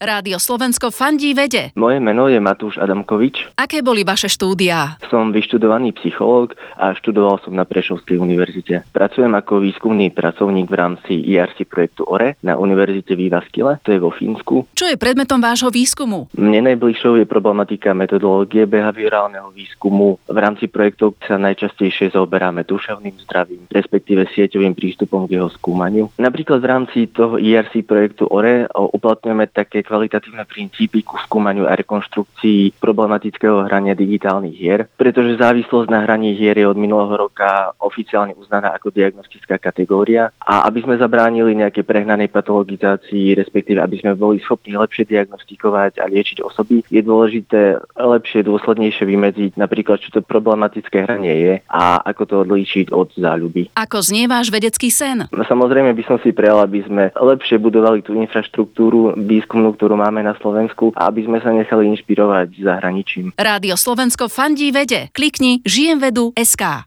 Rádio Slovensko fandí vede. Moje meno je Matúš Adamkovič. Aké boli vaše štúdia? Som vyštudovaný psychológ a študoval som na Prešovskej univerzite. Pracujem ako výskumný pracovník v rámci IRC projektu ORE na Univerzite Vývaskile, to je vo Fínsku. Čo je predmetom vášho výskumu? Mne najbližšou je problematika metodológie behaviorálneho výskumu. V rámci projektov sa najčastejšie zaoberáme duševným zdravím, respektíve sieťovým prístupom k jeho skúmaniu. Napríklad v rámci toho IRC projektu ORE uplatňujeme také kvalitatívne princípy ku skúmaniu a rekonštrukcii problematického hrania digitálnych hier, pretože závislosť na hraní hier je od minulého roka oficiálne uznaná ako diagnostická kategória a aby sme zabránili nejaké prehnanej patologizácii, respektíve aby sme boli schopní lepšie diagnostikovať a liečiť osoby, je dôležité lepšie, dôslednejšie vymedziť napríklad, čo to problematické hranie je a ako to odlíčiť od záľuby. Ako znie váš vedecký sen? No, samozrejme by som si prijal, aby sme lepšie budovali tú infraštruktúru výskumnú, ktorú máme na Slovensku aby sme sa nechali inšpirovať zahraničím. Rádio Slovensko fandí vede. Klikni žijem SK.